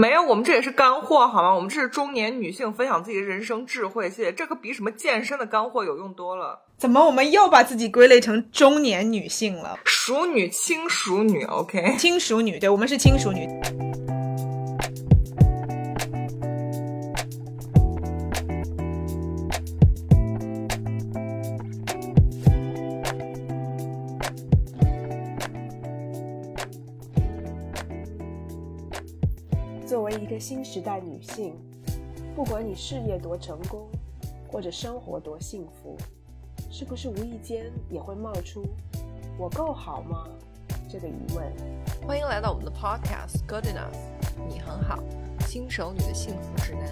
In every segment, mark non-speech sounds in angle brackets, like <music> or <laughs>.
没有，我们这也是干货好吗？我们这是中年女性分享自己的人生智慧，谢谢。这可比什么健身的干货有用多了。怎么我们又把自己归类成中年女性了？熟女，轻熟女，OK，轻熟女，对我们是轻熟女。新时代女性，不管你事业多成功，或者生活多幸福，是不是无意间也会冒出“我够好吗”这个疑问？欢迎来到我们的 Podcast Good Enough，你很好，新手女的幸福指南。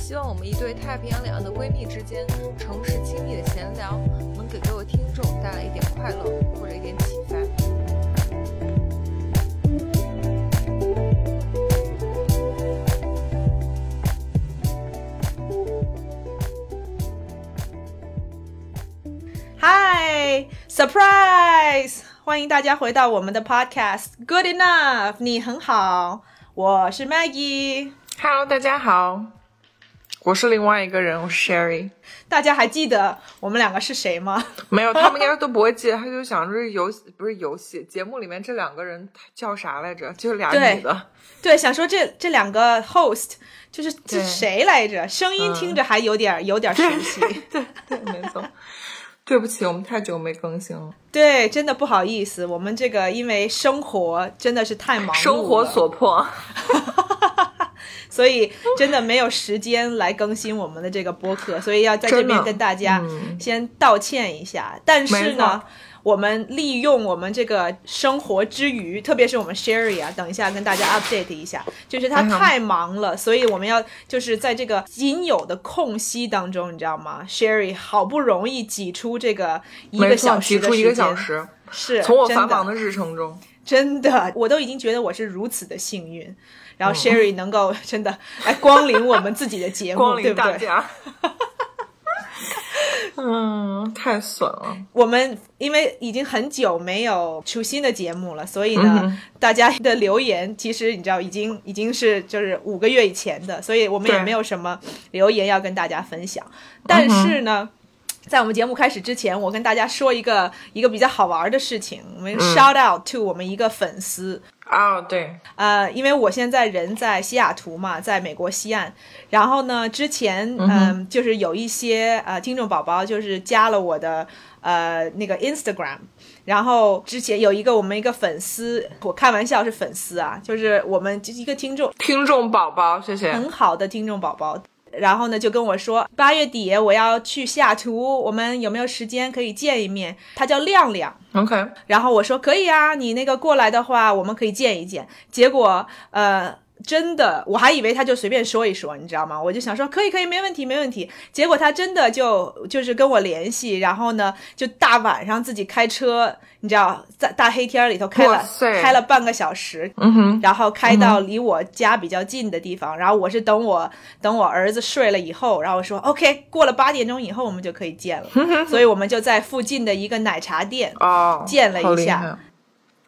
希望我们一对太平洋两岸的闺蜜之间诚实亲密的闲聊，能给各位听众带来一点快乐或者一点启嗨，surprise！欢迎大家回到我们的 podcast Good Enough，你很好，我是 Maggie。Hello，大家好，我是另外一个人，我是 Sherry。大家还记得我们两个是谁吗？没有，他们应该都不会记得，他就想着游戏不是游戏节目里面这两个人叫啥来着？就是俩女的。对，想说这这两个 host 就是这谁来着？声音嗯听着还有点、有点熟悉。对对，没错。对不起，我们太久没更新了，对，真的不好意思，我们这个因为生活真的是太忙碌了，生活所迫。<laughs> 所以真的没有时间来更新我们的这个播客，所以要在这边跟大家嗯。先道歉一下。但是呢错，我们利用我们这个生活之余，特别是我们 Sherry 啊，等一下跟大家 update 一下，就是他太忙了，所以我们要就是在这个仅有的空隙当中，你知道吗？Sherry 好不容易挤出这个一，个小时挤出一个小时，是从我真繁忙的日程中。真的，我都已经觉得我是如此的幸运，然后嗯。Sherry 能够真的来光临我们自己的节目，<laughs> 光对不对？<laughs> 嗯，太损了。我们因为已经很久没有出新的节目了，所以呢，嗯大家的留言其实你知道已经已经是就是五个月以前的，所以我们也没有什么留言要跟大家分享。但是呢。在我们节目开始之前，我跟大家说一个一个比较好玩的事情，我们嗯 shout out to 我们一个粉丝，哦，对，呃，因为我现在人在西雅图嘛，在美国西岸。然后呢，之前嗯、就是有一些呃听众宝宝就是加了我的呃那个 Instagram，然后之前有一个我们一个粉丝，我开玩笑是粉丝啊，就是我们一个听众听众宝宝，谢谢。很好的听众宝宝。然后呢，就跟我说八月底我要去西雅图，我们有没有时间可以见一面？他叫亮亮，OK，然后我说可以啊，你那个过来的话，我们可以见一见。结果呃，真的我还以为他就随便说一说，你知道吗？我就想说可以可以，没问题没问题。结果他真的就就是跟我联系，然后呢，就大晚上自己开车，你知道，在大黑天里头开了开了半个小时，嗯哼，然后开到离我家比较近的地方，然后我是等我等我儿子睡了以后，然后我说 OK，过了八点钟以后我们就可以见了，所以我们就在附近的一个奶茶店哦，见了一下。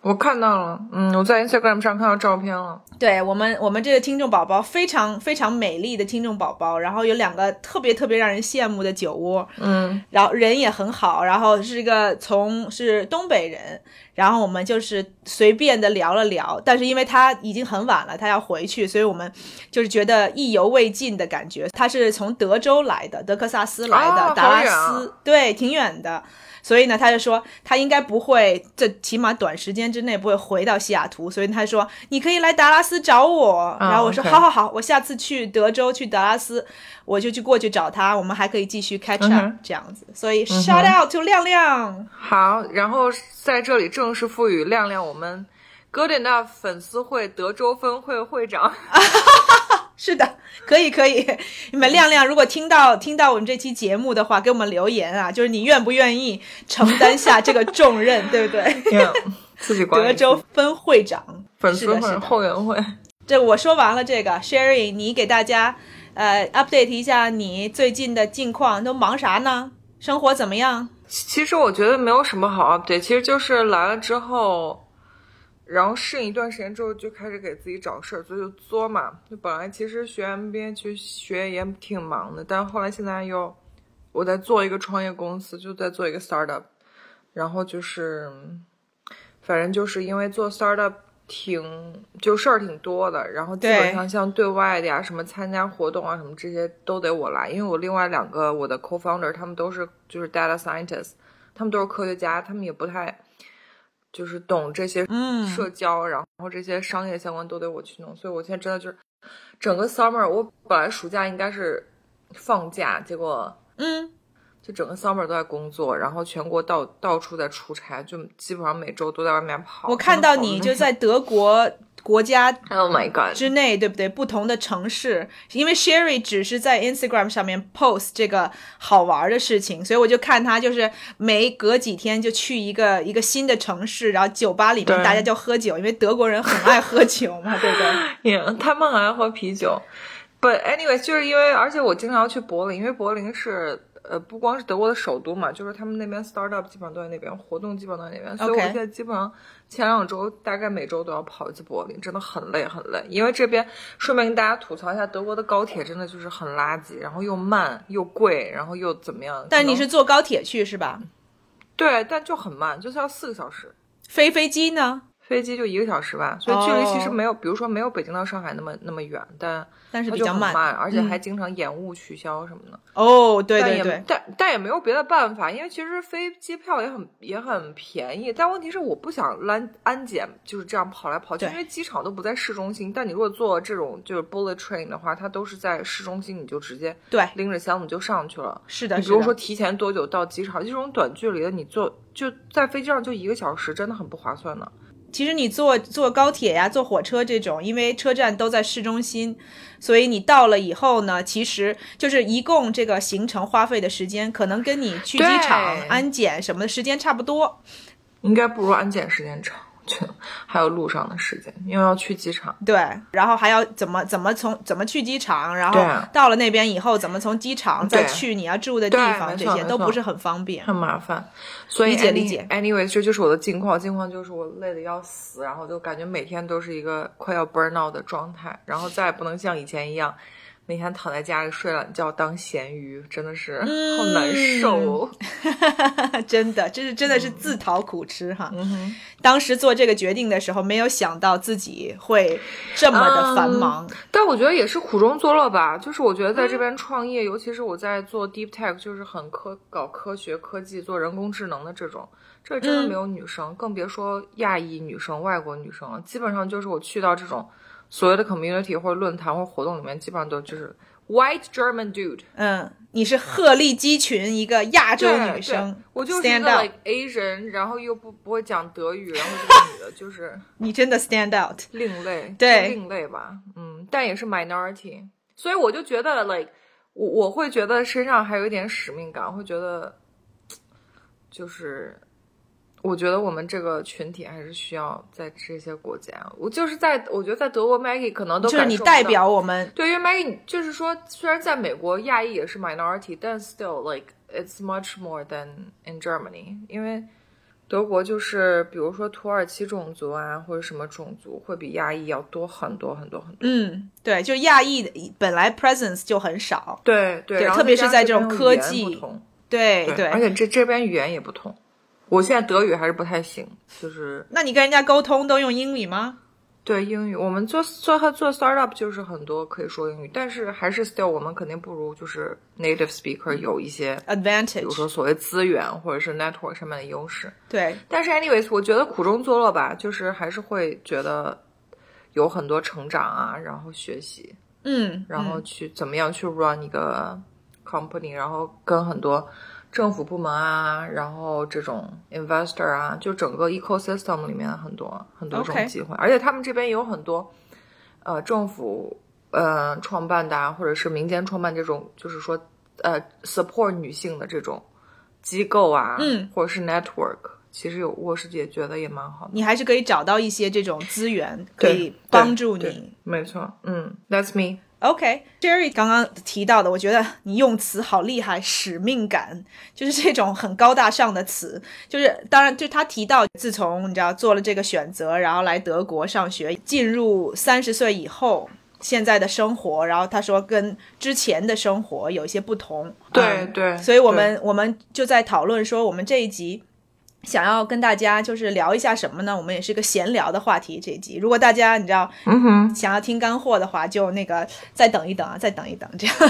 我看到了，嗯，我在 Instagram 上看到照片了。对我们，我们这个听众宝宝非常非常美丽的听众宝宝，然后有两个特别特别让人羡慕的酒窝，嗯，然后人也很好，然后是一个从是东北人，然后我们就是随便的聊了聊，但是因为他已经很晚了，他要回去，所以我们就是觉得意犹未尽的感觉。他是从德州来的，德克萨斯来的，哦达拉斯，对，挺远的。所以呢，他就说他应该不会，这起码短时间之内不会回到西雅图，所以他说你可以来达拉斯找我。然后我说好好好，我下次去德州去达拉斯，我就去过去找他，我们还可以继续 catch 嗯 up、哼这样子。所以 shout out to 亮亮，好，然后在这里正式赋予亮亮我们 Good Enough 粉丝会德州分会会长。<laughs> 是的，<laughs> 可以可以。你们亮亮如果听到听到我们这期节目的话，给我们留言啊，就是你愿不愿意承担下这个重任，对不对？<laughs> Yeah，自己管德州分会长，粉丝会后援会。这我说完了这个，Sherry，你给大家呃 update 一下你最近的近况，都忙啥呢？生活怎么样？其实我觉得没有什么好 update，其实就是来了之后，然后适应一段时间之后，就开始给自己找事儿，所以就作嘛。就本来其实学 MBA 其实学也挺忙的，但是后来现在又我在做一个创业公司，就在做一个 startup，然后就是反正就是因为做 startup 挺就事儿挺多的，然后基本上像对外的呀，什么参加活动啊，什么这些都得我来，因为我另外两个我的 co-founder 他们都是就是 data scientist，他们都是科学家，他们也不太就是懂这些嗯社交，然后这些商业相关都得我去弄，所以我现在真的就是整个 summer，我本来暑假应该是放假，结果嗯，就整个 summer 都在工作，然后全国到到处在出差，就基本上每周都在外面跑。我看到你就在德国国家，Oh my god！之内，对不对？不同的城市，因为 Sherry 只是在 Instagram 上面 post 这个好玩的事情，所以我就看他就是每隔几天就去一个一个新的城市，然后酒吧里面大家就喝酒，因为德国人很爱喝酒嘛，对不对？<laughs> 也他们很爱喝啤酒。But anyway，就是因为，而且我经常要去柏林，因为柏林是呃不光是德国的首都嘛，就是他们那边 startup 基本上都在那边，活动基本上都在那边，所以现在基本上前两周大概每周都要跑一次柏林，真的很累很累。因为这边顺便跟大家吐槽一下，德国的高铁真的就是很垃圾，然后又慢又贵，然后又怎么样？但你是坐高铁去是吧？对，但就很慢，就是要四个小时。飞飞机呢？飞机就一个小时吧，所以距离其实哦没有，比如说没有北京到上海那么那么远，但但是比较慢，慢，而且嗯还经常延误、取消什么的。哦，对对对，但但也没有别的办法，因为其实飞机票也很也很便宜，但问题是我不想安安检就是这样跑来跑去，因为机场都不在市中心。但你如果坐这种就是 bullet train 的话，它都是在市中心，你就直接对拎着箱子就上去了。是的，你比如是的说提前多久到机场，这种短距离的，你坐就在飞机上就一个小时，真的很不划算呢。其实你坐坐高铁呀、坐火车这种，因为车站都在市中心，所以你到了以后呢，其实就是一共这个行程花费的时间，可能跟你去机场安检什么的时间差不多。应该不如安检时间长，就还有路上的时间，因为要去机场。对，然后还要怎么怎么从怎么去机场，然后到了那边以后怎么从机场再去你要住的地方，这些都不是很方便。很麻烦，所以理解理解 Anyway，这就是我的近况，近况就是我累的要死，然后就感觉每天都是一个快要 burn out 的状态，然后再也不能像以前一样，每天躺在家里睡懒觉当咸鱼，真的是好难受。<laughs> 真的，这是真的是自讨苦吃哈。当时做这个决定的时候，没有想到自己会这么的繁忙。但我觉得也是苦中作乐吧，就是我觉得在这边创业，尤其是我在做 deep tech，就是很科搞科学科技、做人工智能的这种，这真的没有女生，更别说亚裔女生、外国女生了。基本上就是我去到这种所谓的 community 或者论坛或活动里面，基本上都就是 white German dude。嗯，你是鹤立鸡群，一个亚洲女生，我就是一个 Asian，然后又不不会讲德语，然后这个女的就是 <laughs> 你真的 stand out。另类，对另类吧，嗯，但也是 minority，所以我就觉得，like，我我会觉得身上还有一点使命感，会觉得，就是，我觉得我们这个群体还是需要在这些国家，我就是在，我觉得在德国，Maggie 可能都就是你代表我们，对，因为 Maggie 就是说，虽然在美国亚裔也是 minority，但 still like it's much more than in Germany，因为德国就是比如说土耳其种族啊，或者什么种族会比亚裔要多很多很多很多。嗯，对，就亚裔的本来 presence 就很少，对对对特别是在这种科技对对，而且这这边语言也不同。我现在德语还是不太行，就是那你跟人家沟通都用英语吗？对英语，我们做做做 startup 就是很多可以说英语，但是还是 still 我们肯定不如就是 native speaker 有一些，advantage，比如说所谓资源或者是 network 上面的优势。对，但是 anyways，我觉得苦中作乐吧，就是还是会觉得有很多成长啊，然后学习，嗯，然后嗯去怎么样去 run 一个 company，然后跟很多政府部门啊，然后这种 investor 啊，就整个 ecosystem 里面很多很多这种机会而且他们这边也有很多呃政府呃创办的啊，或者是民间创办这种，就是说呃 support 女性的这种机构啊，嗯，或者是 network，其实有卧室也觉得也蛮好的。你还是可以找到一些这种资源，可以帮助你。没错，嗯，That's me。OK，Jerry、刚刚提到的，我觉得你用词好厉害，使命感，就是这种很高大上的词。就是当然，就他提到，自从你知道做了这个选择，然后来德国上学，进入三十岁以后。现在的生活，然后他说跟之前的生活有一些不同，对嗯对所以我们我们就在讨论说，我们这一集想要跟大家就是聊一下什么呢？我们也是个闲聊的话题。这一集，如果大家你知道嗯哼，想要听干货的话，就那个再等一等啊，再等一等，这样。<laughs>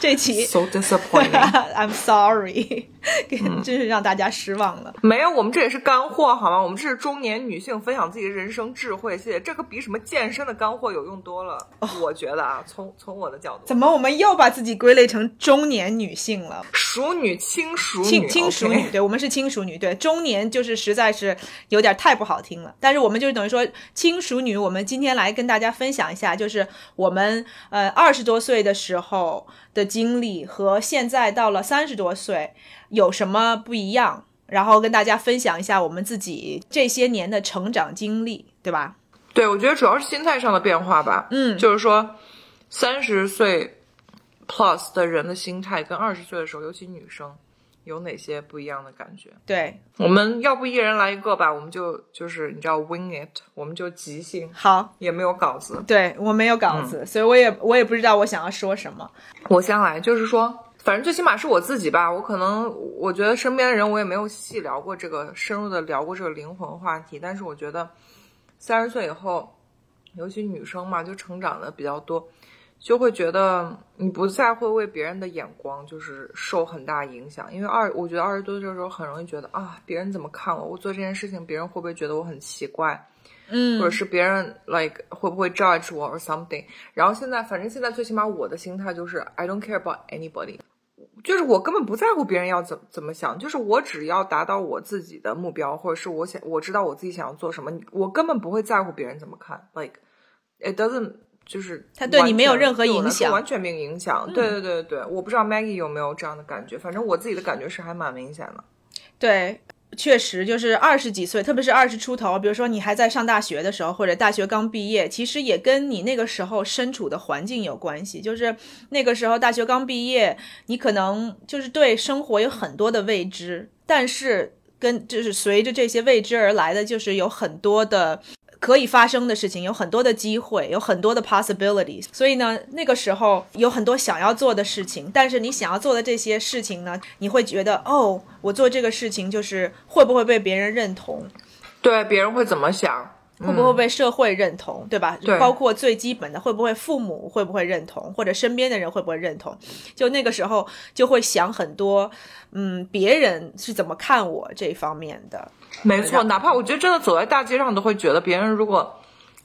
这期 so disappointing。<laughs> I'm sorry，嗯真是让大家失望了。没有，我们这也是干货好吗？我们这是中年女性分享自己的人生智慧，谢谢。这可比什么健身的干货有用多了。我觉得啊，从从我的角度，怎么我们又把自己归类成中年女性了？熟女、轻熟女、轻轻熟女，对我们是轻熟女，对中年就是实在是有点太不好听了。但是我们就是等于说轻熟女，我们今天来跟大家分享一下，就是我们呃二十多岁的时候的经历和现在到了三十多岁有什么不一样，然后跟大家分享一下我们自己这些年的成长经历，对吧？对，我觉得主要是心态上的变化吧。嗯就是说，三十岁 plus 的人的心态跟二十岁的时候，尤其女生，有哪些不一样的感觉？对，我们要不一人来一个吧？我们就就是你知道 wing it，我们就即兴，好，也没有稿子。对我没有稿子，所以我也我也不知道我想要说什么。我先来，就是说，反正最起码是我自己吧。我可能我觉得身边的人，我也没有细聊过这个深入的聊过这个灵魂话题。但是我觉得三十岁以后，尤其女生嘛，就成长的比较多，就会觉得你不再会为别人的眼光就是受很大影响。因为二，我觉得二十多岁的时候很容易觉得啊，别人怎么看我？我做这件事情，别人会不会觉得我很奇怪？嗯或者是别人 like 会不会 judge 我 or something。然后现在，反正现在最起码我的心态就是 I don't care about anybody，就是我根本不在乎别人要怎怎么想，就是我只要达到我自己的目标，或者是我想我知道我自己想要做什么，我根本不会在乎别人怎么看，like it doesn't。就是他对你没有任何影响完全没有影响。对对对对对，我不知道 Maggie 有没有这样的感觉，反正我自己的感觉是还蛮明显的。对，确实就是二十几岁，特别是二十出头，比如说你还在上大学的时候，或者大学刚毕业，其实也跟你那个时候身处的环境有关系。就是那个时候大学刚毕业，你可能就是对生活有很多的未知，但是跟就是随着这些未知而来的，就是有很多的。可以发生的事情有很多的机会，有很多的 possibilities。所以呢，那个时候有很多想要做的事情，但是你想要做的这些事情呢，你会觉得哦，我做这个事情就是会不会被别人认同，对别人会怎么想？会不会被社会认同，对吧？对包括最基本的，会不会父母会不会认同，或者身边的人会不会认同？就那个时候就会想很多，嗯，别人是怎么看我这方面的。没错，哪怕我觉得真的走在大街上，都会觉得别人如果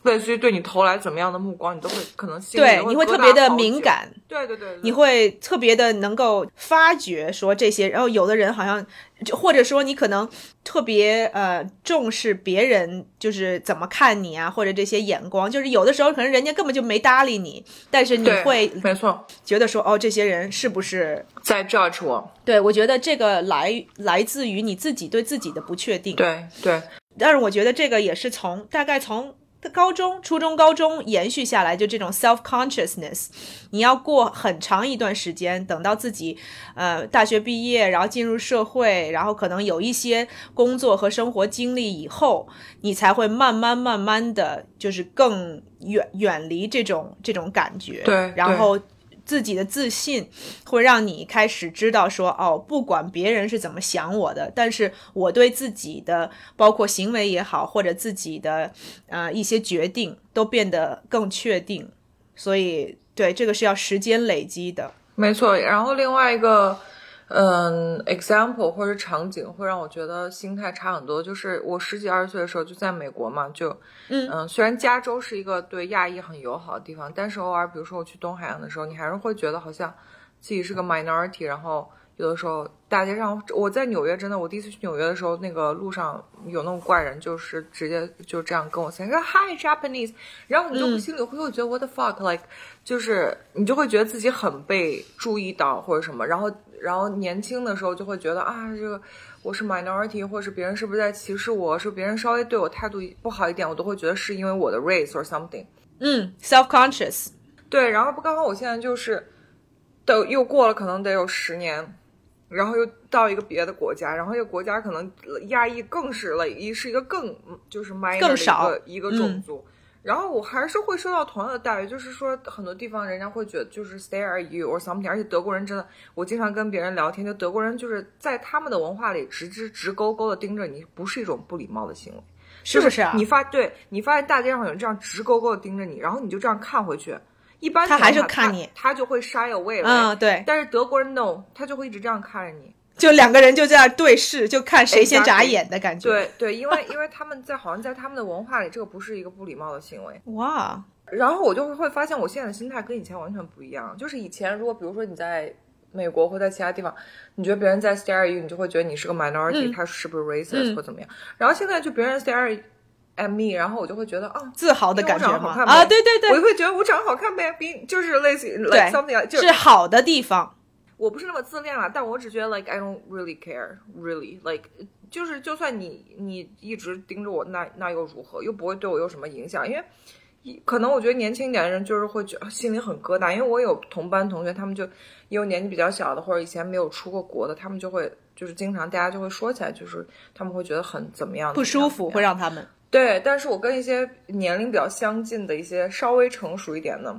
类似于对你投来怎么样的目光，你都会可能对，你会特别的。敏感，对对对对，你会特别的能够发觉说这些，然后有的人好像就或者说你可能特别呃重视别人就是怎么看你啊，或者这些眼光，就是有的时候可能人家根本就没搭理你，但是你会没错，觉得说哦，这些人是不是？在 judge 我。对我觉得这个来来自于你自己对自己的不确定。对对，但是我觉得这个也是从大概从高中、初中、高中延续下来，就这种 self consciousness，你要过很长一段时间，等到自己呃大学毕业，然后进入社会，然后可能有一些工作和生活经历以后，你才会慢慢慢慢的就是更远远离这种这种感觉，对然后。自己的自信会让你开始知道说，哦，不管别人是怎么想我的，但是我对自己的包括行为也好，或者自己的呃一些决定都变得更确定。所以，对这个是要时间累积的。没错。然后另外一个，嗯，example 或者场景会让我觉得心态差很多。就是我十几二十岁的时候就在美国嘛，就嗯虽然加州是一个对亚裔很友好的地方，但是偶尔比如说我去东海岸的时候，你还是会觉得好像自己是个 minority，然后有的时候大街上，我在纽约真的，我第一次去纽约的时候，那个路上有那种怪人，就是直接就这样跟我 say hi Japanese，然后你就嗯。心里会会觉得 what the fuck like，就是你就会觉得自己很被注意到或者什么，然后然后年轻的时候就会觉得啊这个我是 minority，或者是别人是不是在歧视我，是别人稍微对我态度不好一点，我都会觉得是因为我的 race or something。嗯，self conscious，对，然后不刚好我现在就是，都又过了可能得有十年，然后又到一个别的国家，然后这个国家可能亚裔更是了，一是一个更嗯就是 minor 的一更少个一个种族。然后我还是会受到同样的待遇，就是说很多地方人家会觉得就是 stare at you or something，而且德国人真的，我经常跟别人聊天，就德国人就是在他们的文化里直直直勾勾的盯着你，不是一种不礼貌的行为。是不是啊？你发对你发现大街上有人这样直勾勾的盯着你，然后你就这样看回去，一般他还是看你他，他就会 shy away 了。嗯，对，但是德国人 no，他就会一直这样看着你。就两个人就在那对视，就看谁先眨眼的感觉。，对对，因为因为他们在好像在他们的文化里，这个不是一个不礼貌的行为。哇，然后我就会会发现，我现在的心态跟以前完全不一样。就是以前如果比如说你在美国或在其他地方，你觉得别人在 stare you，你就会觉得你是个 minority，、嗯他是不是 racist、嗯或怎么样。然后现在就别人 stare at me，然后我就会觉得啊，自豪的感觉吗？啊，对对对，我就会觉得我长得好看呗，比就是类似于 like 对 something 就是好的地方。我不是那么自恋了，但我只觉得 like I don't really care really like 就是就算你你一直盯着我，那那又如何？又不会对我有什么影响，因为。可能我觉得年轻一点的人就是会觉得心里很疙瘩，因为我有同班同学，他们就也有年纪比较小的，或者以前没有出过国的，他们就会就是经常大家就会说起来，就是他们会觉得很怎么样不舒服，会让他们对，但是我跟一些年龄比较相近的一些稍微成熟一点的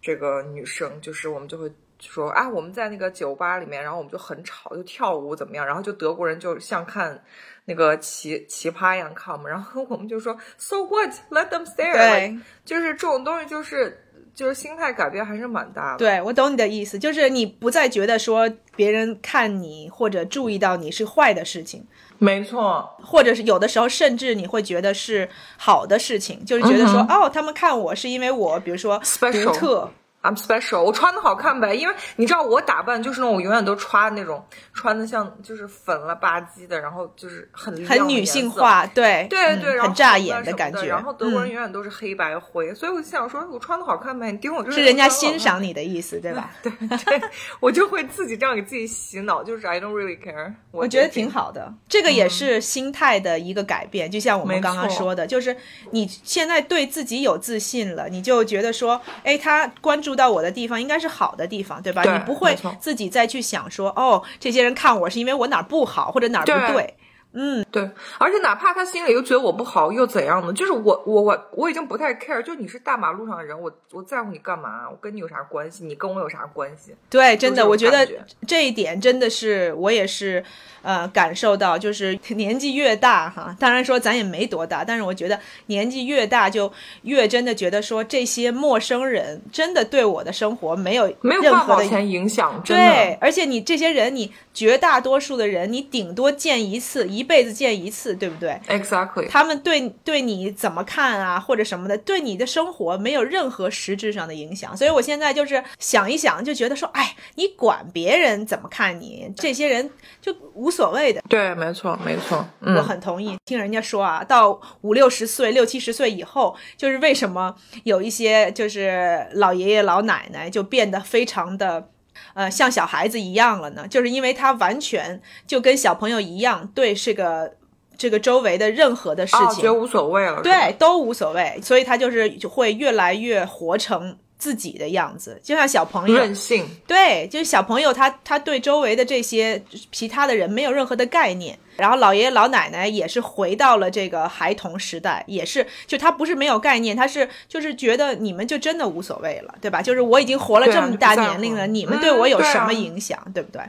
这个女生，就是我们就会说啊，我们在那个酒吧里面，然后我们就很吵，就跳舞怎么样，然后就德国人就像看那个奇奇葩一样看我们，然后我们就说 So what? Let them stare. 对就是这种东西，就是就是心态改变还是蛮大的。对，我懂你的意思，就是你不再觉得说别人看你或者注意到你是坏的事情，没错，或者是有的时候甚至你会觉得是好的事情，就是觉得说、嗯哦，他们看我是因为我，比如说独特，I'm special，我穿的好看呗，因为你知道我打扮就是那种我永远都穿那种穿的像就是粉了吧唧的，然后就是很很女。性化，对对对，嗯然后很扎眼红啊什么感觉。然后德国人嗯永远都是黑白灰，所以我就想说，我穿的好看呗，你盯我就是人家欣赏你的意思，对吧？<laughs> 对对，我就会自己这样给自己洗脑，就是 I don't really care 我。我觉得挺。好的，这个也是心态的一个改变。就像我们刚刚说的，就是你现在对自己有自信了，你就觉得说，哎，他关注到我的地方应该是好的地方，对吧？对你不会自己再去想说，哦，这些人看我是因为我哪儿不好或者哪儿不对对。对，而且哪怕他心里又觉得我不好，又怎样呢？就是我我我我已经不太 care，就你是大马路上的人，我我在乎你干嘛？我跟你有啥关系？你跟我有啥关系？对，真的，我觉得这一点真的是我也是呃感受到，就是年纪越大哈，当然说咱也没多大，但是我觉得年纪越大就越真的觉得说这些陌生人真的对我的生活没有没有任何的半毛钱影响，真对。，而且你这些人，你绝大多数的人，你顶多见一次，一辈子见一次，对不对？Exactly，他们对对你怎么看啊，或者什么的，对你的生活没有任何实质上的影响。所以我现在就是想一想，就觉得说，哎，你管别人怎么看你，这些人就无所谓的。对，没错，没错。我嗯，很同意，听人家说啊，到五六十岁、六七十岁以后，就是为什么有一些就是老爷爷老奶奶就变得非常的。呃，像小孩子一样了呢，就是因为他完全就跟小朋友一样，对这个这个周围的任何的事啊，情，觉得无所谓了。对，都无所谓，所以他就是就会越来越活成自己的样子，就像小朋友，任性。对，就是小朋友他他对周围的这些其他的人没有任何的概念，然后老爷爷老奶奶也是回到了这个孩童时代，也是就他不是没有概念，他是就是觉得你们就真的无所谓了，对吧？就是我已经活了这么大年龄了，你们嗯对我有什么影响，对不对？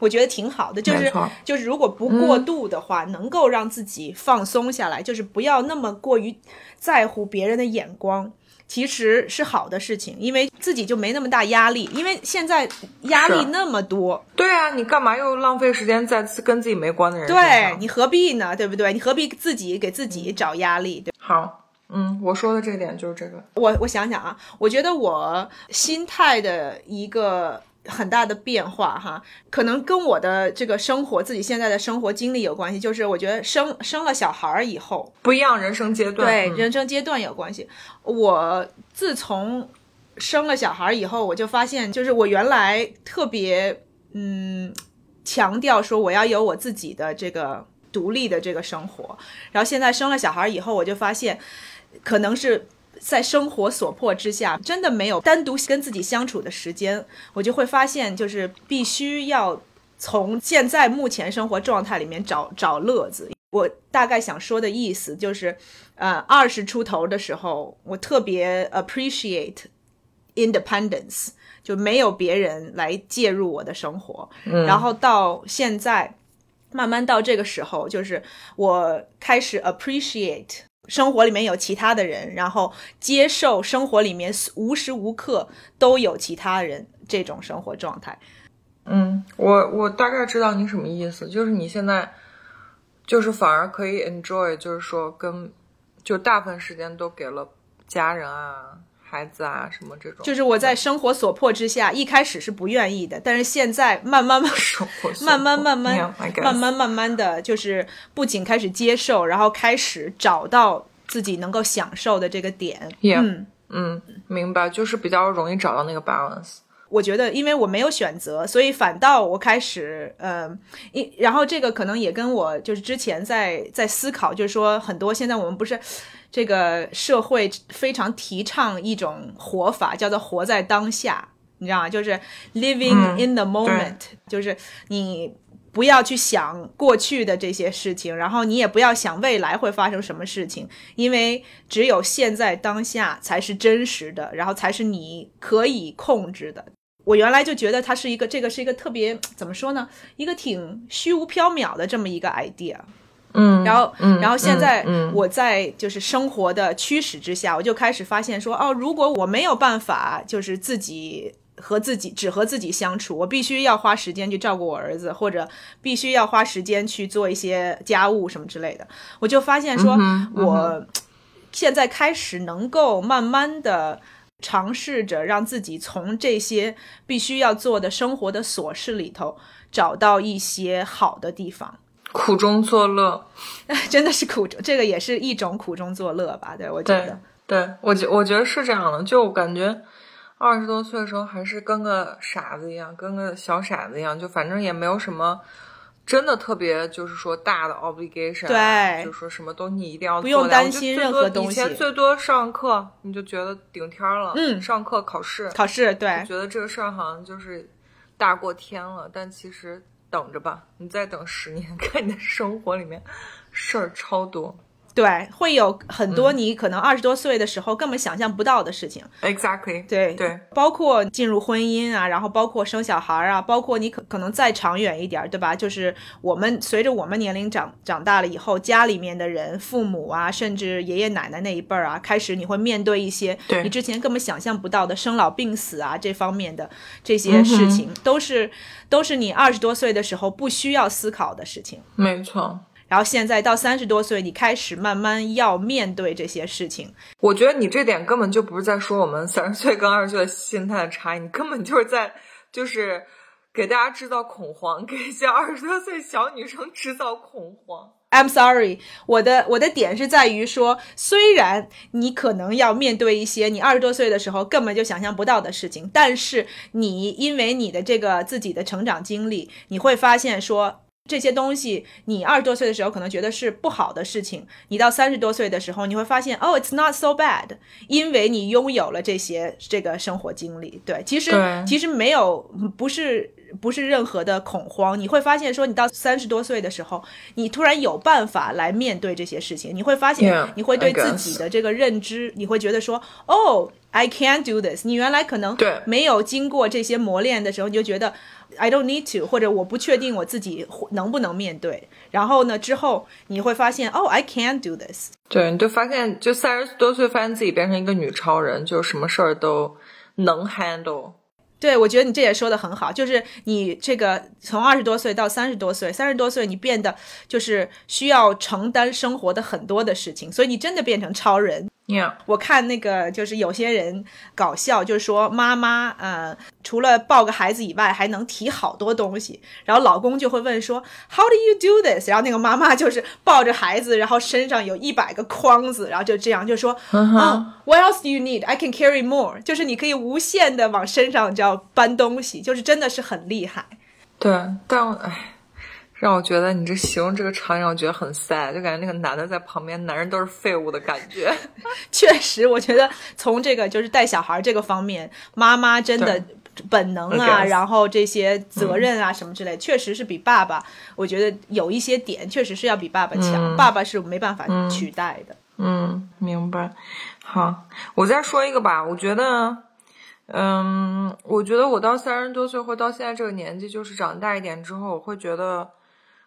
我觉得挺好的，就是就是如果不过嗯度的话，能够让自己放松下来，就是不要那么过于在乎别人的眼光。其实是好的事情，因为自己就没那么大压力。因为现在压力那么多，对啊，你干嘛又浪费时间在跟自己没关的人对？你何必呢？对不对？你何必自己给自己找压力？对好，嗯，我说的这点就是这个。我我想想啊，我觉得我心态的一个很大的变化哈，可能跟我的这个生活自己现在的生活经历有关系。就是我觉得生生了小孩儿以后，不一样人生阶段，对嗯人生阶段有关系。我自从生了小孩儿以后，我就发现，就是我原来特别嗯强调说我要有我自己的这个独立的这个生活，然后现在生了小孩儿以后，我就发现可能是。在生活所迫之下，真的没有单独跟自己相处的时间，我就会发现，就是必须要从现在目前生活状态里面找找乐子。我大概想说的意思就是，呃，二十出头的时候，我特别 appreciate independence，就没有别人来介入我的生活。嗯然后到现在，慢慢到这个时候，就是我开始 appreciate 生活里面有其他的人，然后接受生活里面无时无刻都有其他人这种生活状态。嗯，我我大概知道你什么意思，就是你现在就是反而可以 enjoy，就是说跟就大部分时间都给了家人啊、孩子啊什么这种，就是我在生活所迫之下，一开始是不愿意的，但是现在慢慢慢慢慢慢慢慢慢慢慢的就是不仅开始接受，然后开始找到自己能够享受的这个点。Yeah 嗯，嗯，明白，就是比较容易找到那个 balance。我觉得因为我没有选择，所以反倒我开始呃，一然后这个可能也跟我就是之前在在思考，就是说很多现在我们不是。这个社会非常提倡一种活法，叫做活在当下，你知道吗？就是 living 嗯 in the moment，、就是你不要去想过去的这些事情，然后你也不要想未来会发生什么事情，因为只有现在当下才是真实的，然后才是你可以控制的。我原来就觉得它是一个，这个是一个特别怎么说呢？一个挺虚无缥缈的这么一个 idea。嗯，然后，嗯然后现在嗯嗯我在就是生活的驱使之下，我就开始发现说，哦，如果我没有办法，就是自己和自己只和自己相处，我必须要花时间去照顾我儿子，或者必须要花时间去做一些家务什么之类的，我就发现说，我现在开始能够慢慢的。尝试着让自己从这些必须要做的生活的琐事里头找到一些好的地方。苦中作乐。<laughs> 真的是苦中，这个也是一种苦中作乐吧？对，我觉得，对，我觉我觉得是这样的，就感觉二十多岁的时候还是跟个傻子一样，跟个小傻子一样，就反正也没有什么真的特别，就是说大的 obligation，、啊、对。就是说什么都你一定要不用担心任何东西。以前最多上课你就觉得顶天儿了，嗯。上课考试，考试对，觉得这个事儿好像就是大过天了，但其实等着吧，你再等十年，看你的生活里面事儿超多。对，会有很多嗯你可能二十多岁的时候根本想象不到的事情。Exactly，对对，包括进入婚姻啊，然后包括生小孩啊，包括你可可能再长远一点儿，对吧？就是我们随着我们年龄长长大了以后，家里面的人、父母啊，甚至爷爷奶奶那一辈儿啊，开始你会面对一些你之前根本想象不到的生老病死啊这方面的这些事情，都是都是你二十多岁的时候不需要思考的事情。没错。然后现在到三十多岁，你开始慢慢要面对这些事情。我觉得你这点根本就不是在说我们三十岁跟二十岁的心态的差异，你根本就是在就是给大家制造恐慌，给一些二十多岁小女生制造恐慌。I'm sorry，我的我的点是在于说，虽然你可能要面对一些你二十多岁的时候根本就想象不到的事情，但是你因为你的这个自己的成长经历，你会发现说。这些东西，你二十多岁的时候可能觉得是不好的事情，你到三十多岁的时候，你会发现，哦，it's not so bad，因为你拥有了这些这个生活经历。对，其实其实没有，不是不是任何的恐慌。你会发现，说你到三十多岁的时候，你突然有办法来面对这些事情，你会发现你会对自己的这个认知，你会觉得说，哦，I can do this。你原来可能没有经过这些磨练的时候，你就觉得 I don't need to，或者我不确定我自己能不能面对。然后呢，之后你会发现，哦，I can do this。对，你就发现，就三十多岁发现自己变成一个女超人，就什么事儿都能 handle。对，我觉得你这也说的很好，就是你这个从二十多岁到三十多岁，三十多岁你变得就是需要承担生活的很多的事情，所以你真的变成超人。Yeah，我看那个就是有些人搞笑，就是说妈妈呃，除除了抱个孩子以外，还能提好多东西。然后老公就会问说，How do you do this？然后那个妈妈就是抱着孩子，然后身上有一百个筐子，然后就这样就说，哦、w h a t else do you need? I can carry more。就是你可以无限的往身上叫搬东西，就是真的是很厉害。对，但唉。让我觉得你这形容这个场景，我觉得很 sad，就感觉那个男的在旁边，男人都是废物的感觉。<laughs> 确实，我觉得从这个就是带小孩这个方面，妈妈真的本能啊，然后这些责任啊什么之类，确实是比爸爸，我觉得有一些点确实是要比爸爸强，爸爸是没办法取代的。嗯，明白。好，我再说一个吧，我觉得，嗯，我觉得我到三十多岁或到现在这个年纪，就是长大一点之后，我会觉得。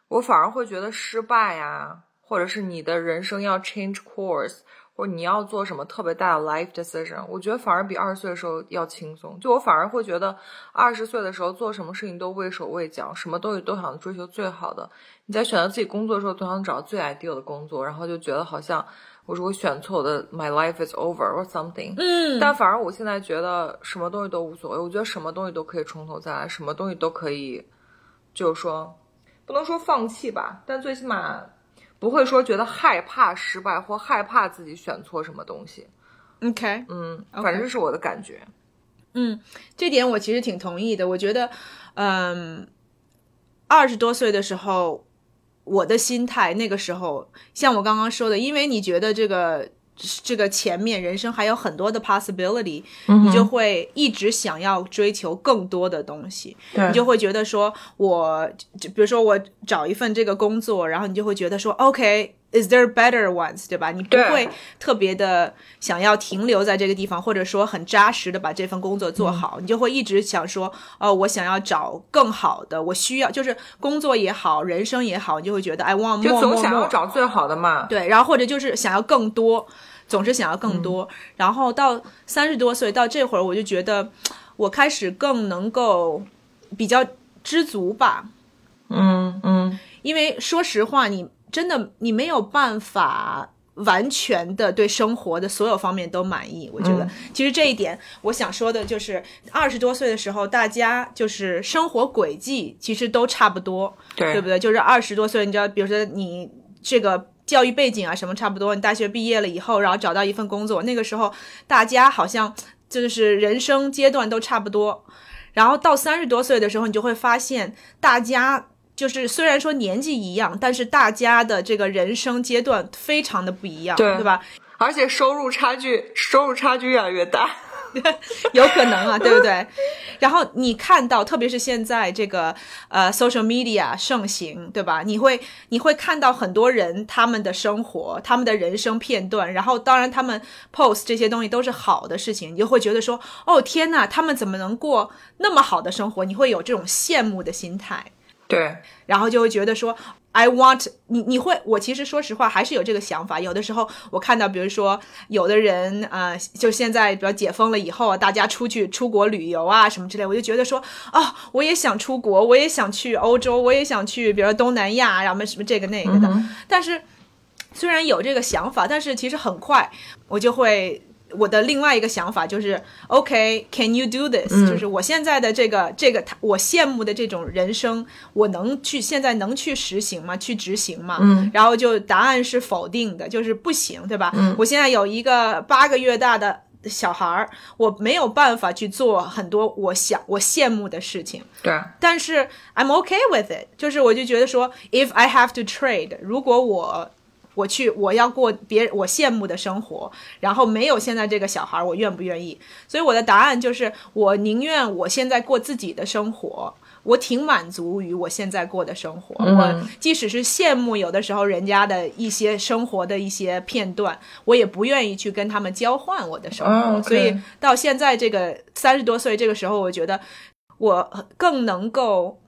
我反而会觉得失败呀，或者是你的人生要 change course，或者你要做什么特别大的 life decision，我觉得反而比二十岁的时候要轻松。就我反而会觉得二十岁的时候做什么事情都畏手畏脚，什么东西都想追求最好的。你在选择自己工作的时候，都想找最 ideal 的工作，然后就觉得好像我如果选错，我的 my life is over or something。嗯。但反而我现在觉得什么东西都无所谓，我觉得什么东西都可以从头再来，什么东西都可以，就是说。不能说放弃吧，但最起码不会说觉得害怕失败或害怕自己选错什么东西。OK，嗯，反正是我的感觉。嗯，这点我其实挺同意的。我觉得，嗯，二十多岁的时候，我的心态那个时候，像我刚刚说的，因为你觉得这个。这个前面人生还有很多的 possibility，你就会一直想要追求更多的东西，你就会觉得说，我就比如说我找一份这个工作，然后你就会觉得说，OK，is there better ones，对吧？你不会特别的想要停留在这个地方，或者说很扎实的把这份工作做好，你就会一直想说，哦，我想要找更好的，我需要就是工作也好，人生也好，你就会觉得 I want more，就总想要找最好的嘛。对，然后或者就是想要更多。总是想要更多，然后到三十多岁到这会儿，我就觉得我开始更能够比较知足吧。嗯嗯，因为说实话，你真的你没有办法完全的对生活的所有方面都满意。我觉得其实这一点，我想说的就是二十多岁的时候，大家就是生活轨迹其实都差不多，对对不对？就是二十多岁，你知道，比如说你这个。教育背景啊，什么差不多。你大学毕业了以后，然后找到一份工作，那个时候大家好像就是人生阶段都差不多。然后到三十多岁的时候，你就会发现，大家就是虽然说年纪一样，但是大家的这个人生阶段非常的不一样，对吧？而且收入差距，收入差距越来越大。<laughs> 有可能啊，对不对？然后你看到，特别是现在这个呃，social media 盛行，对吧？你会你会看到很多人他们的生活，他们的人生片段。然后当然他们 post 这些东西都是好的事情，你就会觉得说，哦天呐，他们怎么能过那么好的生活？你会有这种羡慕的心态。对，然后就会觉得说。I want 你你会我其实说实话还是有这个想法。有的时候我看到，比如说有的人啊，就现在比如解封了以后，大家出去出国旅游啊什么之类，我就觉得说哦，我也想出国，我也想去欧洲，我也想去，比如说东南亚，然后什么这个那个的。但是虽然有这个想法，但是其实很快我就会。我的另外一个想法就是，OK，Can you do this？就是我现在的这个这个，我羡慕的这种人生，我能去现在能去实行吗？去执行吗？嗯，然后就答案是否定的，就是不行，对吧？嗯，我现在有一个八个月大的小孩儿，我没有办法去做很多我想我羡慕的事情。对，但是 I'm OK with it，就是我就觉得说，If I have to trade，如果我我去，我要过别我羡慕的生活，然后没有现在这个小孩，我愿不愿意？所以我的答案就是，我宁愿我现在过自己的生活，我挺满足于我现在过的生活。我即使是羡慕有的时候人家的一些生活的一些片段，我也不愿意去跟他们交换我的生活。所以到现在这个三十多岁这个时候，我觉得我更能够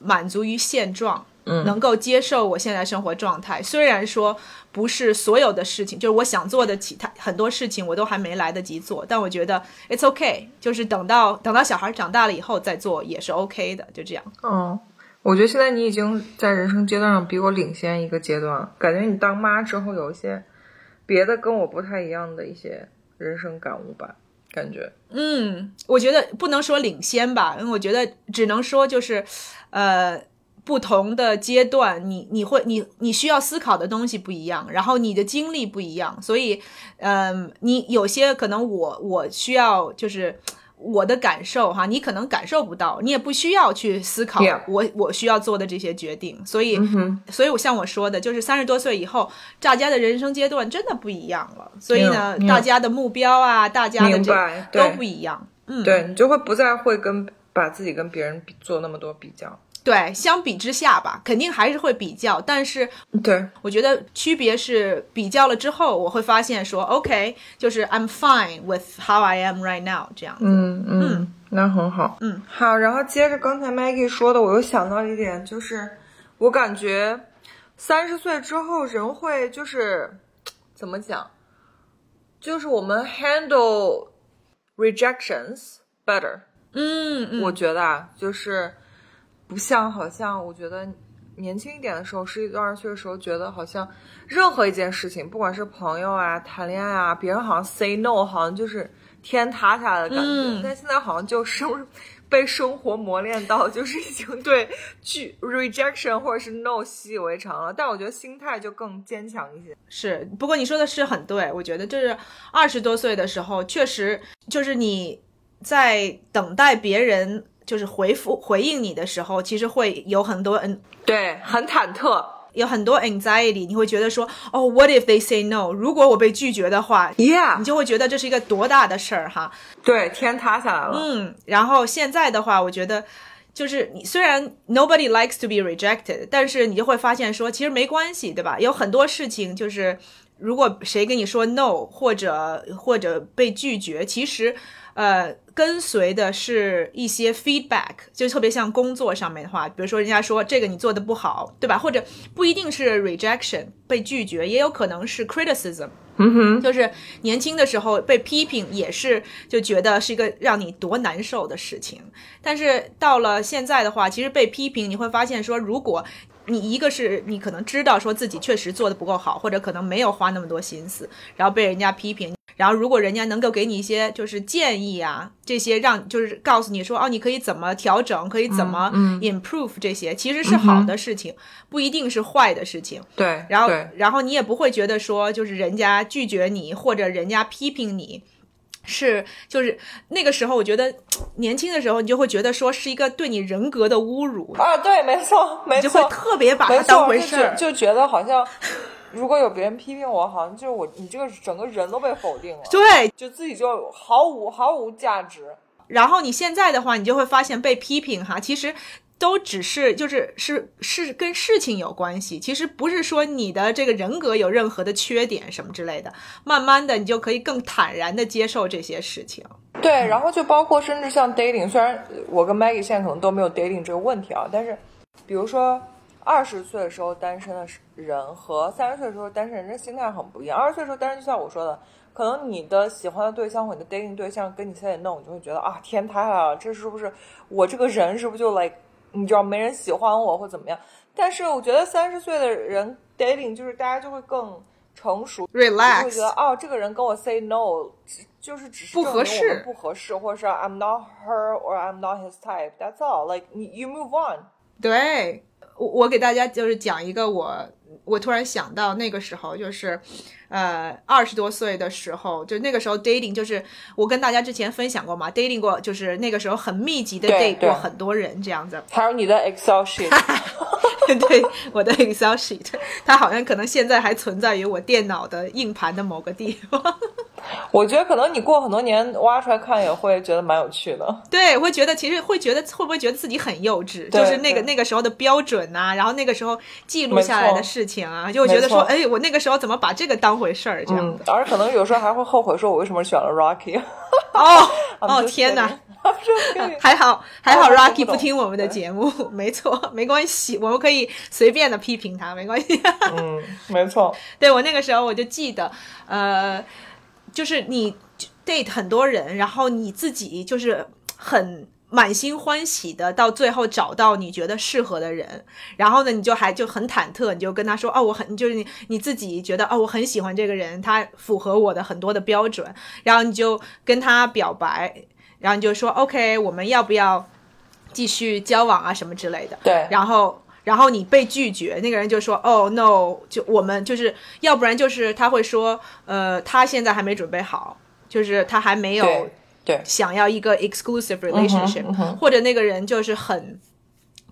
满足于现状。能够接受我现在生活状态，虽然说不是所有的事情，就是我想做的其他很多事情我都还没来得及做，但我觉得 it's okay，就是等到等到小孩长大了以后再做也是 OK 的，就这样。嗯，我觉得现在你已经在人生阶段上比我领先一个阶段，感觉你当妈之后有一些别的跟我不太一样的一些人生感悟吧。感觉。嗯，我觉得不能说领先吧，因为我觉得只能说就是，呃，不同的阶段，你你会你你需要思考的东西不一样，然后你的经历不一样，所以，嗯、你有些可能我我需要就是。我的感受哈，你可能感受不到，你也不需要去思考我我需要做的这些决定，所以，所以我像我说的，就是三十多岁以后，大家的人生阶段真的不一样了，所以呢大家的目标啊，大家的这白对都不一样，嗯，对你就会不再会跟把自己跟别人比做那么多比较。对，相比之下吧，肯定还是会比较，但是对，我觉得区别是比较了之后，我会发现说，OK，就是 I'm fine with how I am right now 这样。嗯嗯，那很好。嗯，好。然后接着刚才 Maggie 说的，我又想到一点，就是我感觉三十岁之后人会就是怎么讲，就是我们 handle rejections better。嗯嗯，我觉得啊，就是不像好像我觉得年轻一点的时候，十几二十岁的时候，觉得好像任何一件事情，不管是朋友啊、谈恋爱啊，别人好像 say no，好像就是天塌下来的感觉。嗯但现在好像就生 <laughs> 被生活磨练到，就是已经对拒 rejection 或者是 no 习以为常了。但我觉得心态就更坚强一些。是，不过你说的是很对，我觉得就是二十多岁的时候，确实就是你在等待别人就是回复回应你的时候，其实会有很多嗯。对，很忐忑。有很多 anxiety，你会觉得说，哦，what if they say no？如果我被拒绝的话，Yeah，你就会觉得这是一个多大的事儿哈。对，天塌下来了。嗯，然后现在的话，我觉得就是你虽然 nobody likes to be rejected，但是你就会发现说，其实没关系，对吧？有很多事情就是，如果谁跟你说 no，或者或者被拒绝，其实呃跟随的是一些 feedback，就特别像工作上面的话，比如说人家说这个你做的不好，对吧？或者不一定是 rejection 被拒绝，也有可能是 criticism。嗯哼，就是年轻的时候被批评，也是就觉得是一个让你多难受的事情。但是到了现在的话，其实被批评，你会发现说，如果你一个是你可能知道说自己确实做的不够好，或者可能没有花那么多心思，然后被人家批评。然后，如果人家能够给你一些就是建议啊，这些让就是告诉你说哦，你可以怎么调整，可以怎么嗯 improve 这些，其实是好的事情，不一定是坏的事情。对，然后，然后你也不会觉得说，就是人家拒绝你或者人家批评你。是，就是那个时候，我觉得年轻的时候，你就会觉得说是一个对你人格的侮辱，啊，对，没错，没你就会错，特别把它当回事儿。就觉得好像，如果有别人批评我，好像就是我，你这个整个人都被否定了，对，就自己就毫无毫无价值。然后你现在的话，你就会发现被批评哈，其实都只是就是是是跟事情有关系，其实不是说你的这个人格有任何的缺点什么之类的。慢慢的，你就可以更坦然的接受这些事情。对，然后就包括甚至像 dating，虽然我跟 Maggie 现在可能都没有 dating 这个问题啊，但是比如说二十岁的时候单身的人和三十岁的时候单身人，这心态很不一样。二十岁的时候单身，就像我说的，可能你的喜欢的对象或你的 dating 对象跟你现在弄你就会觉得啊天塌了，这是不是我这个人是不是就 like 你知道没人喜欢我或怎么样？但是我觉得三十岁的人 dating 就是大家就会更成熟，Relax，会觉得哦，这个人跟我 say no，只就是只是不合适不合适，或者是 I'm not her or I'm not his type. That's all. Like 你 you move on. 对，我我给大家就是讲一个我我突然想到那个时候就是，呃，二十多岁的时候，就那个时候 dating 就是我跟大家之前分享过嘛，dating 过就是那个时候很密集的 date 过很多人这样子。还有你的 Excel sheet，<laughs> 对，我的 Excel sheet，它好像可能现在还存在于我电脑的硬盘的某个地方。我觉得可能你过很多年挖出来看也会觉得蛮有趣的。对，会觉得其实会觉得会不会觉得自己很幼稚，就是那个那个时候的标准呐、然后那个时候记录下来的事情啊，就会觉得说，哎，我那个时候怎么把这个当回事儿这样嗯。，而可能有时候还会后悔，说我为什么选了 Rocky。<laughs> 哦哦天哪！kidding. I'm just kidding. 还好还好，Rocky 不听我们的节目，<laughs> 没错，没关系，我们可以随便的批评他，没关系。嗯，没错。对我那个时候我就记得，呃，就是你 date 很多人，然后你自己就是很满心欢喜的到最后找到你觉得适合的人，然后呢，你就还就很忐忑，你就跟他说哦，我很就是你你自己觉得哦，我很喜欢这个人，他符合我的很多的标准，然后你就跟他表白，然后你就说 OK，我们要不要继续交往啊什么之类的，对，然后。然后你被拒绝，那个人就说：“哦，no，就我们就是要不然就是他会说，呃，他现在还没准备好，就是他还没有对对想要一个 exclusive relationship，、或者那个人就是很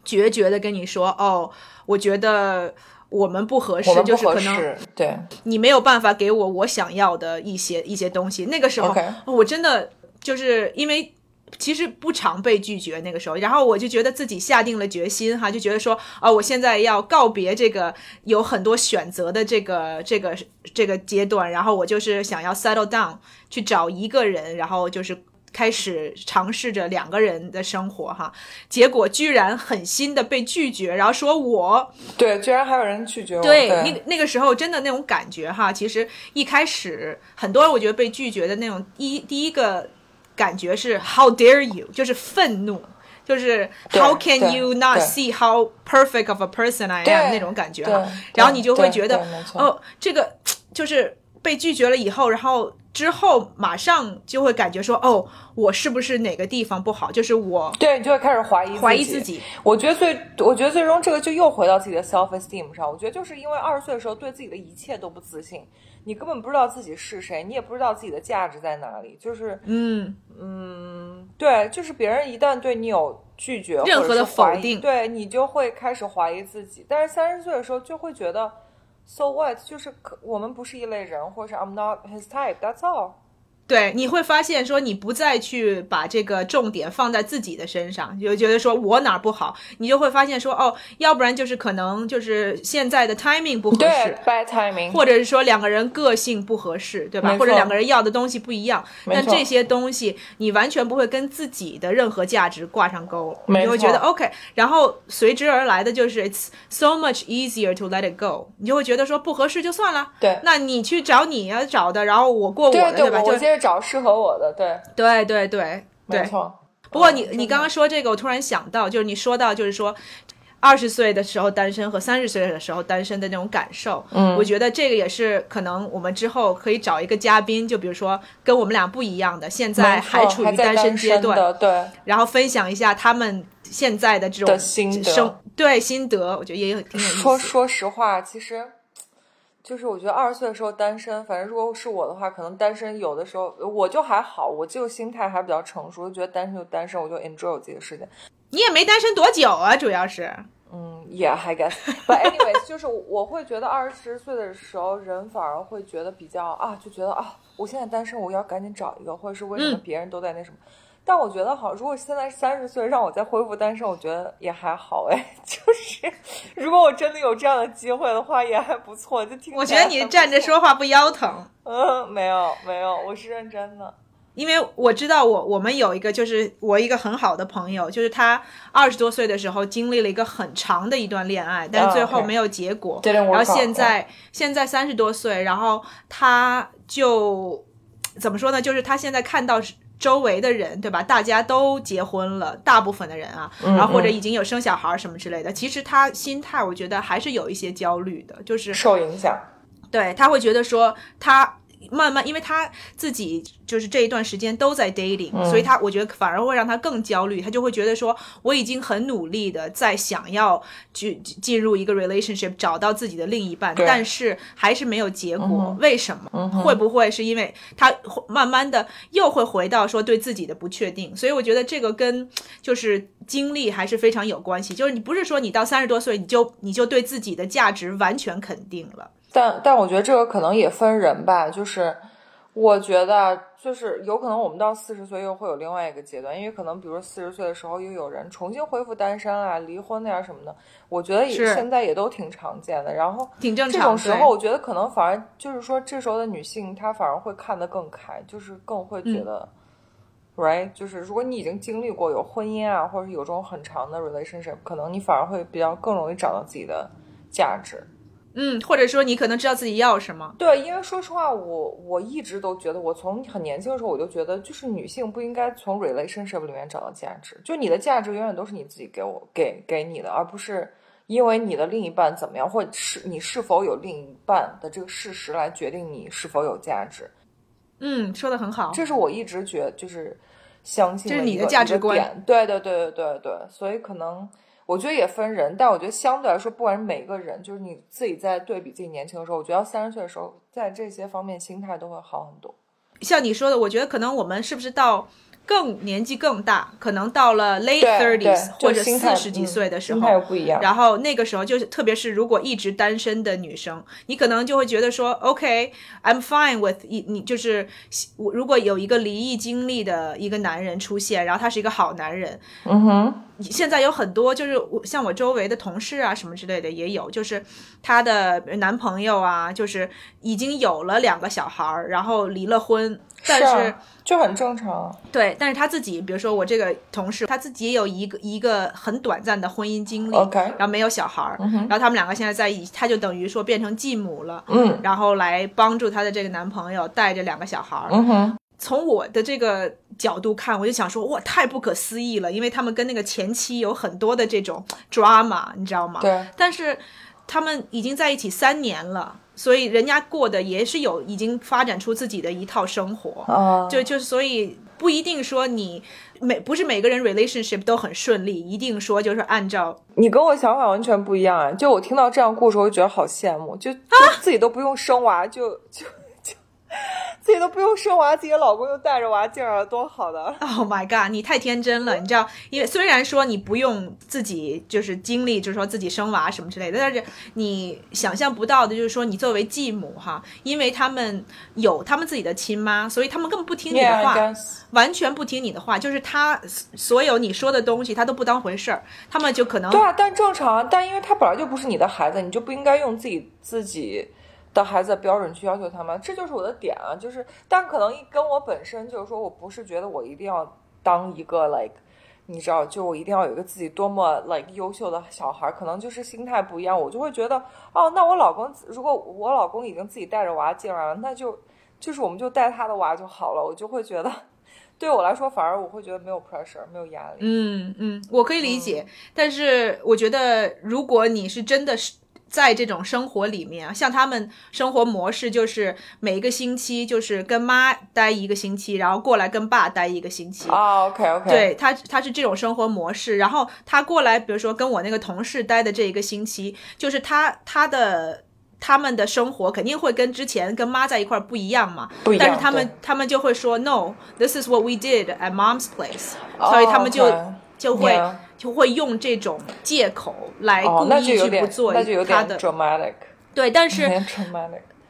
决绝的跟你说，哦，我觉得我们不合适，就是可能，对你没有办法给我我想要的一些一些东西。那个时候我真的就是因为。其实不常被拒绝，那个时候，然后我就觉得自己下定了决心哈，就觉得说啊、我现在要告别这个有很多选择的这个这个这个阶段，然后我就是想要 settle down，去找一个人，然后就是开始尝试着两个人的生活哈，结果居然狠心的被拒绝，然后说我对，居然还有人拒绝我，对，对。那那个时候真的那种感觉哈，其实一开始很多人我觉得被拒绝的那种一第一个感觉是 How dare you，就是愤怒。就是 How can you not see how perfect of a person I am 那种感觉哈对，然后你就会觉得哦，这个就是被拒绝了以后，然后之后马上就会感觉说哦，我是不是哪个地方不好？就是我对，你就会开始怀疑怀疑自己。我觉得最，我觉得最终这个就又回到自己的 self esteem 上。我觉得就是因为二十岁的时候对自己的一切都不自信，你根本不知道自己是谁，你也不知道自己的价值在哪里。就是，嗯，嗯，对，就是别人一旦对你有拒绝，任何的或者是怀疑否定对你就会开始怀疑自己。但是三十岁的时候就会觉得 ，so what，就是可我们不是一类人，或者是 I'm not his type，that's all。 对，你会发现说你不再去把这个重点放在自己的身上，就觉得说我哪儿不好，你就会发现说哦，要不然就是可能就是现在的 timing 不合适。，bad timing，或者是说两个人个性不合适，对吧或者两个人要的东西不一样，但这些东西你完全不会跟自己的任何价值挂上钩，你会觉得 OK，然后随之而来的就是 it's so much easier to let it go，你就会觉得说不合适就算了，对。那你去找你要找的，然后我过我的，对吧？就接着找适合我的，对，对对对对。没错。不过你嗯你刚刚说这个，我突然想到，就是你说到就是说。二十岁的时候单身和三十岁的时候单身的那种感受，嗯我觉得这个也是可能我们之后可以找一个嘉宾，就比如说跟我们俩不一样的，现在还处于单身阶段，的，对，然后分享一下他们现在的这种的心得生对心得，我觉得也有挺有意思。说说实话，其实就是我觉得二十岁的时候单身，反正如果是我的话，可能单身有的时候我就还好，我这个心态还比较成熟，就觉得单身就单身，我就 enjoy 我自己的时间。你也没单身多久啊，主要是嗯，Yeah, I guess. <laughs> But anyways，就是我会觉得二十岁的时候，人反而会觉得比较啊，就觉得啊，我现在单身，我要赶紧找一个，或者是为什么嗯别人都在那什么。但我觉得好，如果现在三十岁让我再恢复单身，我觉得也还好哎。<laughs> 就是如果我真的有这样的机会的话，也还不错。就听我觉得你站着说，话不腰疼。嗯，没有没有，我是认真的。因为我知道我我们有一个就是我一个很好的朋友，就是他二十多岁的时候经历了一个很长的一段恋爱，但是最后没有结果。然后现在现在三十多岁，然后他就怎么说呢？就是他现在看到周围的人，对吧？大家都结婚了，大部分的人啊，嗯然后或者已经有生小孩儿什么之类的。其实他心态，我觉得还是有一些焦虑的，就是受影响。对他会觉得说他。慢慢，因为他自己就是这一段时间都在 dating，、所以他我觉得反而会让他更焦虑。他就会觉得说，我已经很努力的在想要去进入一个 relationship，找到自己的另一半，但是还是没有结果。为什么？会不会是因为他会慢慢的又会回到说对自己的不确定？所以我觉得这个跟就是经历还是非常有关系。就是你不是说你到三十多岁你就你就对自己的价值完全肯定了。但但我觉得这个可能也分人吧，就是我觉得就是有可能我们到四十岁又会有另外一个阶段，因为可能比如四十岁的时候又有人重新恢复单身啊、离婚呀、什么的，我觉得也现在也都挺常见的。然后挺正常这种时候，我觉得可能反而就是说，这时候的女性她反而会看得更开，就是更会觉得。Right，就是如果你已经经历过有婚姻啊，或者是有这种很长的 relationship，可能你反而会比较更容易找到自己的价值。嗯，或者说你可能知道自己要什么。对，因为说实话，我我一直都觉得，我从很年轻的时候我就觉得，就是女性不应该从 relationship 里面找到价值，就你的价值永远都是你自己给我给给你的，而不是因为你的另一半怎么样，或者是你是否有另一半的这个事实来决定你是否有价值。嗯，说的很好。这是我一直觉就是相信这是你的价值观对对对对对对，所以可能我觉得也分人，但我觉得相对来说，不管是每个人，就是你自己在对比自己年轻的时候，我觉得三十岁的时候，在这些方面心态都会好很多。像你说的，我觉得可能我们是不是到更年纪更大，可能到了 late thirties 或者四十几嗯岁的时候，态又不一样。然后那个时候就是，特别是如果一直单身的女生，你可能就会觉得说，OK，I'm、fine with 一你就是我如果有一个离异经历的一个男人出现，然后他是一个好男人，嗯哼，现在有很多就是我像我周围的同事啊什么之类的也有，就是她的男朋友啊，就是已经有了两个小孩儿，然后离了婚，但是啊就很正常。对，但是他自己，比如说我这个同事，他自己也有一个一个很短暂的婚姻经历 OK 然后没有小孩儿，然后他们两个现在在一起，他就等于说变成继母了，嗯然后来帮助她的这个男朋友带着两个小孩儿。嗯哼，从我的这个角度看，我就想说，哇，太不可思议了，因为他们跟那个前妻有很多的这种 drama，你知道吗？对，但是他们已经在一起三年了，所以人家过的也是有已经发展出自己的一套生活。哦，就就所以不一定说你每不是每个人 relationship 都很顺利，一定说就是按照你跟我想法完全不一样啊！就我听到这样故事，我就觉得好羡慕，就就自己都不用生娃，就就就自己都不用生娃，自己的老公又带着娃进来了，多好的！<laughs> Oh my god！你太天真了，你知道，因为虽然说你不用自己就是经历，就是说自己生娃什么之类的，但是你想象不到的就是说，你作为继母哈，因为他们有他们自己的亲妈，所以他们根本不听你的 Yeah, 话完全不听你的话，就是他所有你说的东西他都不当回事儿，他们就可能对啊，但正常，但因为他本来就不是你的孩子，你就不应该用自己自己的孩子的标准去要求他们，这就是我的点啊。就是，但可能跟我本身就是说我不是觉得我一定要当一个 like，你知道，就我一定要有一个自己多么 like 优秀的小孩，可能就是心态不一样，我就会觉得哦，那我老公如果我老公已经自己带着娃进来了，那就就是我们就带他的娃就好了，我就会觉得。对我来说，反而我会觉得没有 pressure，没有压力。嗯嗯，我可以理解，但是我觉得如果你是真的是。在这种生活里面啊，像他们生活模式就是每一个星期就是跟妈待一个星期，然后过来跟爸待一个星期。哦，OK OK，对他，他是这种生活模式。然后他过来，比如说跟我那个同事待的这一个星期，就是他他的他们的生活肯定会跟之前跟妈在一块儿不一样嘛。不一样但是他们他们就会说，No，this is what we did at mom's place，、哦所以他们就就会就会用这种借口来哦，故意去不做那就有点他的。dramatic，对，但是。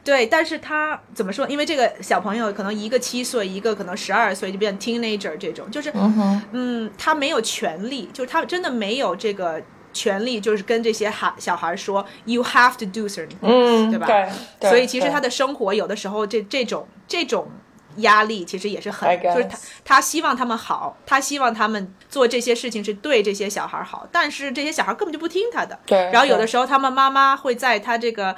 对，但是他怎么说？因为这个小朋友可能一个七岁，一个可能十二岁，就变 teenager 这种，就是嗯，嗯，他没有权利，就是他真的没有这个权利，就是跟这些孩小孩说 you have to do certain things，、嗯，对吧？对，对所以其实他的生活有的时候这这种这种压力其实也是很就是他他希望他们好，他希望他们做这些事情是对这些小孩好，但是这些小孩根本就不听他的。对然后有的时候他们妈妈会在他这个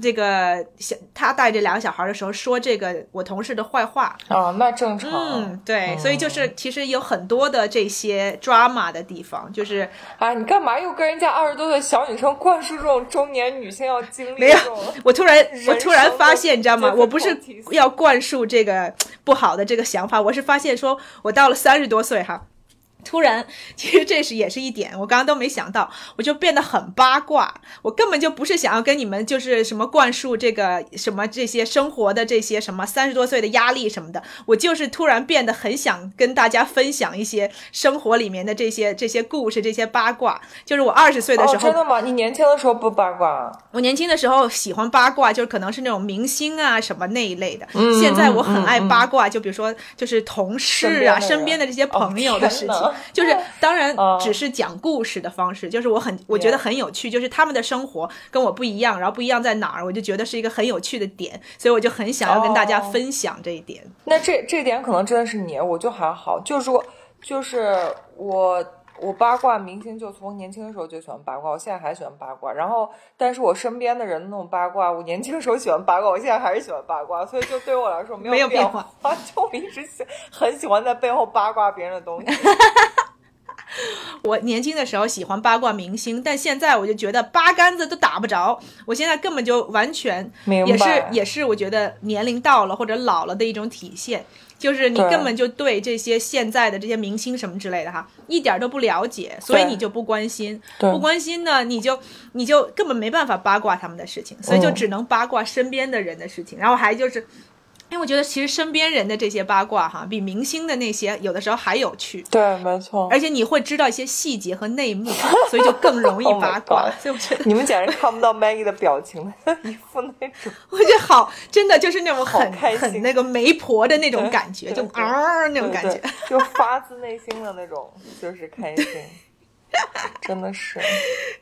这个小他带这两个小孩的时候说这个我同事的坏话。啊，那正常。嗯，对，所以就是其实有很多的这些 drama 的地方，就是啊，你干嘛又跟人家二十多岁小女生灌输这种中年女性要经历没有？我突然我突然发现，你知道吗？我不是要灌输这个不好的这个想法，我是发现说我到了三十多岁哈。<laughs> 突然，其实这是也是一点，我刚刚都没想到，我就变得很八卦。我根本就不是想要跟你们就是什么灌输这个什么这些生活的这些什么三十多岁的压力什么的，我就是突然变得很想跟大家分享一些生活里面的这些这些故事、这些八卦。就是我二十岁的时哦，候，真的吗？你年轻的时候不八卦？啊我年轻的时候喜欢八卦，就是可能是那种明星啊什么那一类的。嗯现在我很爱八卦，就比如说就是同事啊、身身边的人边的这些朋友的事情，就是当然哦只是讲故事的方式，就是我很我觉得很有趣，就是他们的生活跟我不一样，然后不一样在哪儿，我就觉得是一个很有趣的点，所以我就很想要跟大家哦分享这一点。那这这点可能真的是你，我就还好。就是说，就是我我八卦明星就从年轻的时候就喜欢八卦，我现在还喜欢八卦。然后，但是我身边的人那种八卦，我年轻的时候喜欢八卦，我现在还是喜欢八卦，所以就对我来说没有变化，<laughs> 就我一直喜很喜欢在背后八卦别人的东西。<laughs> 我年轻的时候喜欢八卦明星，但现在我就觉得八竿子都打不着。我现在根本就完全明也是也是我觉得年龄到了或者老了的一种体现，就是你根本就对这些现在的这些明星什么之类的哈，一点都不了解，所以你就不关心，对。不关心呢，你就你就根本没办法八卦他们的事情，所以就嗯。只能八卦身边的人的事情，然后还就是。因为我觉得其实身边人的这些八卦哈，比明星的那些有的时候还有趣。对，没错。而且你会知道一些细节和内幕，所以就更容易 <laughs> Oh 八卦。God 所以我觉得，你们简直看不到 Maggie 的表情了，<laughs> 一副那种 <laughs> 我觉得好，真的就是那种很好开心很那个媒婆的那种感觉，就啊那种感觉。就发自内心的那种，就是开心，<laughs> 真的是。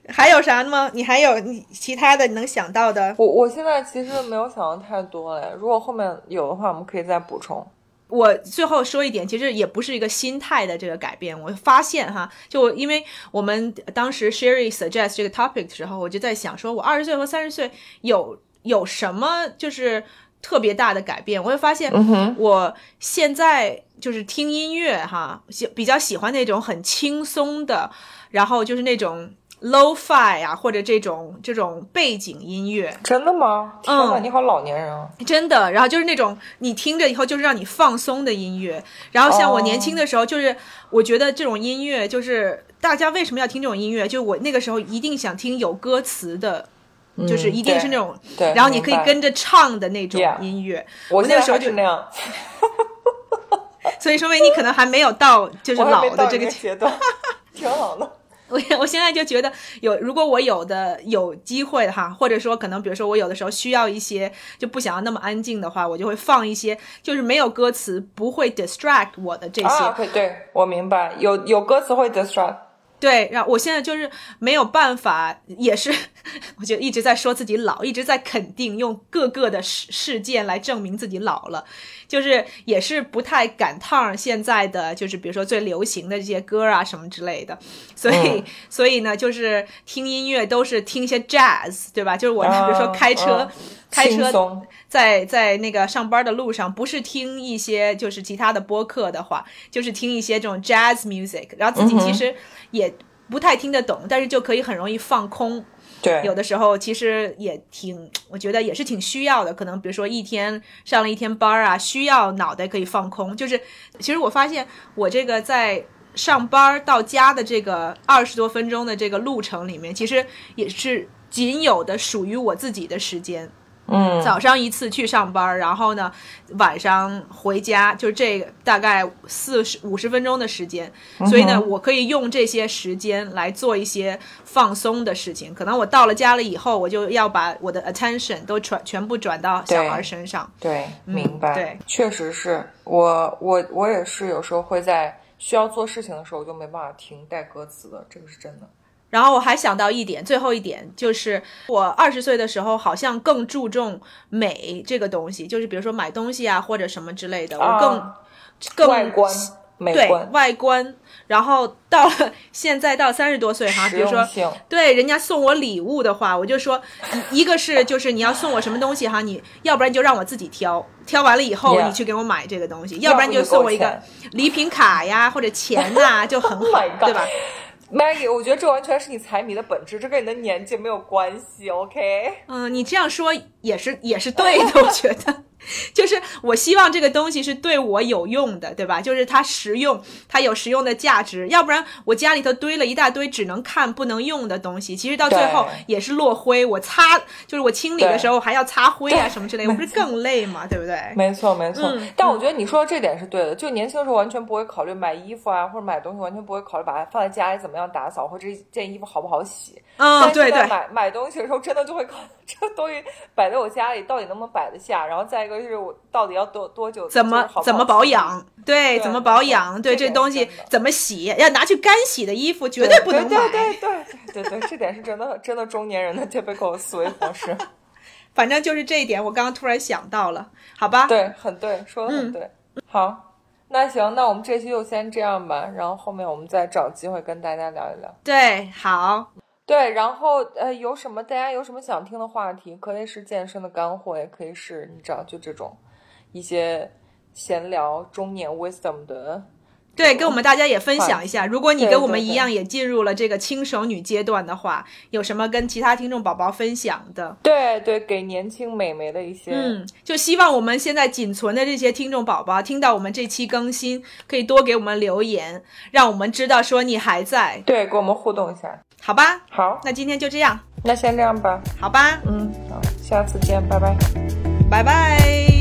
还有啥吗？你还有你其他的能想到的？我我现在其实没有想的太多嘞，如果后面有的话，我们可以再补充。我最后说一点，其实也不是一个心态的这个改变。我发现哈，就因为我们当时 Sherry suggest 这个 topic 的时候，我就在想说，我二十岁和三十岁有有什么就是特别大的改变？我会发现，我现在就是听音乐哈，喜比较喜欢那种很轻松的，然后就是那种 low-fi 啊，或者这种这种背景音乐。真的吗？天哪，嗯你好老年人啊！真的，然后就是那种你听着以后就是让你放松的音乐。然后像我年轻的时候，就是我觉得这种音乐就是大家为什么要听这种音乐？就我那个时候一定想听有歌词的，就是一定是那种，嗯对然后你可以跟着唱的那种音乐。我那个时候就那样，<laughs> 所以说明你可能还没有到就是老的这个个阶段，<laughs> 挺好的。<laughs> 我我现在就觉得有，如果我有的有机会哈，或者说可能比如说我有的时候需要一些就不想要那么安静的话，我就会放一些就是没有歌词不会 distract 我的这些。啊，对对，我明白，有有歌词会 distract。对，然后我现在就是没有办法，也是 <laughs> 我觉得一直在说自己老，一直在肯定用各个的事事件来证明自己老了，就是也是不太赶趟现在的就是比如说最流行的这些歌啊什么之类的，所以、嗯所以呢，就是听音乐都是听一些 jazz，对吧？就是我比如说啊开车。啊开车在在那个上班的路上，不是听一些就是其他的播客的话，就是听一些这种 jazz music，然后自己嗯其实也不太听得懂，但是就可以很容易放空。对，有的时候其实也挺，我觉得也是挺需要的。可能比如说一天上了一天班啊，需要脑袋可以放空。就是其实我发现我这个在上班到家的这个二十多分钟的这个路程里面，其实也是仅有的属于我自己的时间。嗯，早上一次去上班，然后呢，晚上回家，就这个大概四十五十分钟的时间，所以呢，我可以用这些时间来做一些放松的事情。可能我到了家了以后，我就要把我的 attention 都转全部转到小孩身上。对，明白，对，确实是我我我也是有时候会在需要做事情的时候我就没办法听带歌词的，这个是真的。然后我还想到一点，最后一点就是我二十岁的时候，好像更注重美这个东西，就是比如说买东西啊或者什么之类的，我更、啊更外观、美对观、外观。然后到了现在到三十多岁哈，比如说，对人家送我礼物的话，我就说一一个是就是你要送我什么东西哈，你要不然就让我自己挑，挑完了以后你去给我买这个东西，要要不然你就送我一个礼品卡呀或者钱呐，就很 <laughs> Oh 好对吧？Maggie，我觉得这完全是你财迷的本质，这跟你的年纪没有关系，OK？嗯，你这样说也是也是对的，我觉得，就是我希望这个东西是对我有用的，对吧？就是它实用，它有实用的价值，要不然我家里头堆了一大堆只能看不能用的东西，其实到最后也是落灰。我擦，就是我清理的时候还要擦灰啊什么之类的，我不是更累吗？对不对？没错，没错。嗯但我觉得你说的这点是对的，就年轻的时候完全不会考虑买衣服啊，或者买东西完全不会考虑把它放在家里怎么样打扫，或者这件衣服好不好洗。嗯，但是在对对。买买东西的时候，真的就会考 <laughs> 这东西摆在我家里到底能不能摆得下，然后再一个就是我到底要多多久怎么怎么保养？对，对怎么保养？对，这这东西怎么洗？要拿去干洗的衣服绝对不能买。对对对对对对，这点是真的真的中年人的 typical 思维方式。<laughs> 反正就是这一点，我刚刚突然想到了，好吧？对，很对，说的很对。好，那行，那我们这期就先这样吧，然后后面我们再找机会跟大家聊一聊。对，好，对，然后呃，有什么大家有什么想听的话题，可以是健身的干货，也可以是你知道就这种一些闲聊中年 wisdom 的。对，跟我们大家也分享一下，如果你跟我们一样也进入了这个轻熟女阶段的话，有什么跟其他听众宝宝分享的？对对，给年轻美眉的一些，嗯，就希望我们现在仅存的这些听众宝宝听到我们这期更新，可以多给我们留言，让我们知道说你还在，对，跟我们互动一下。好吧？好，那今天就这样，那先这样吧。好吧？嗯，好，下次见，拜拜。拜拜。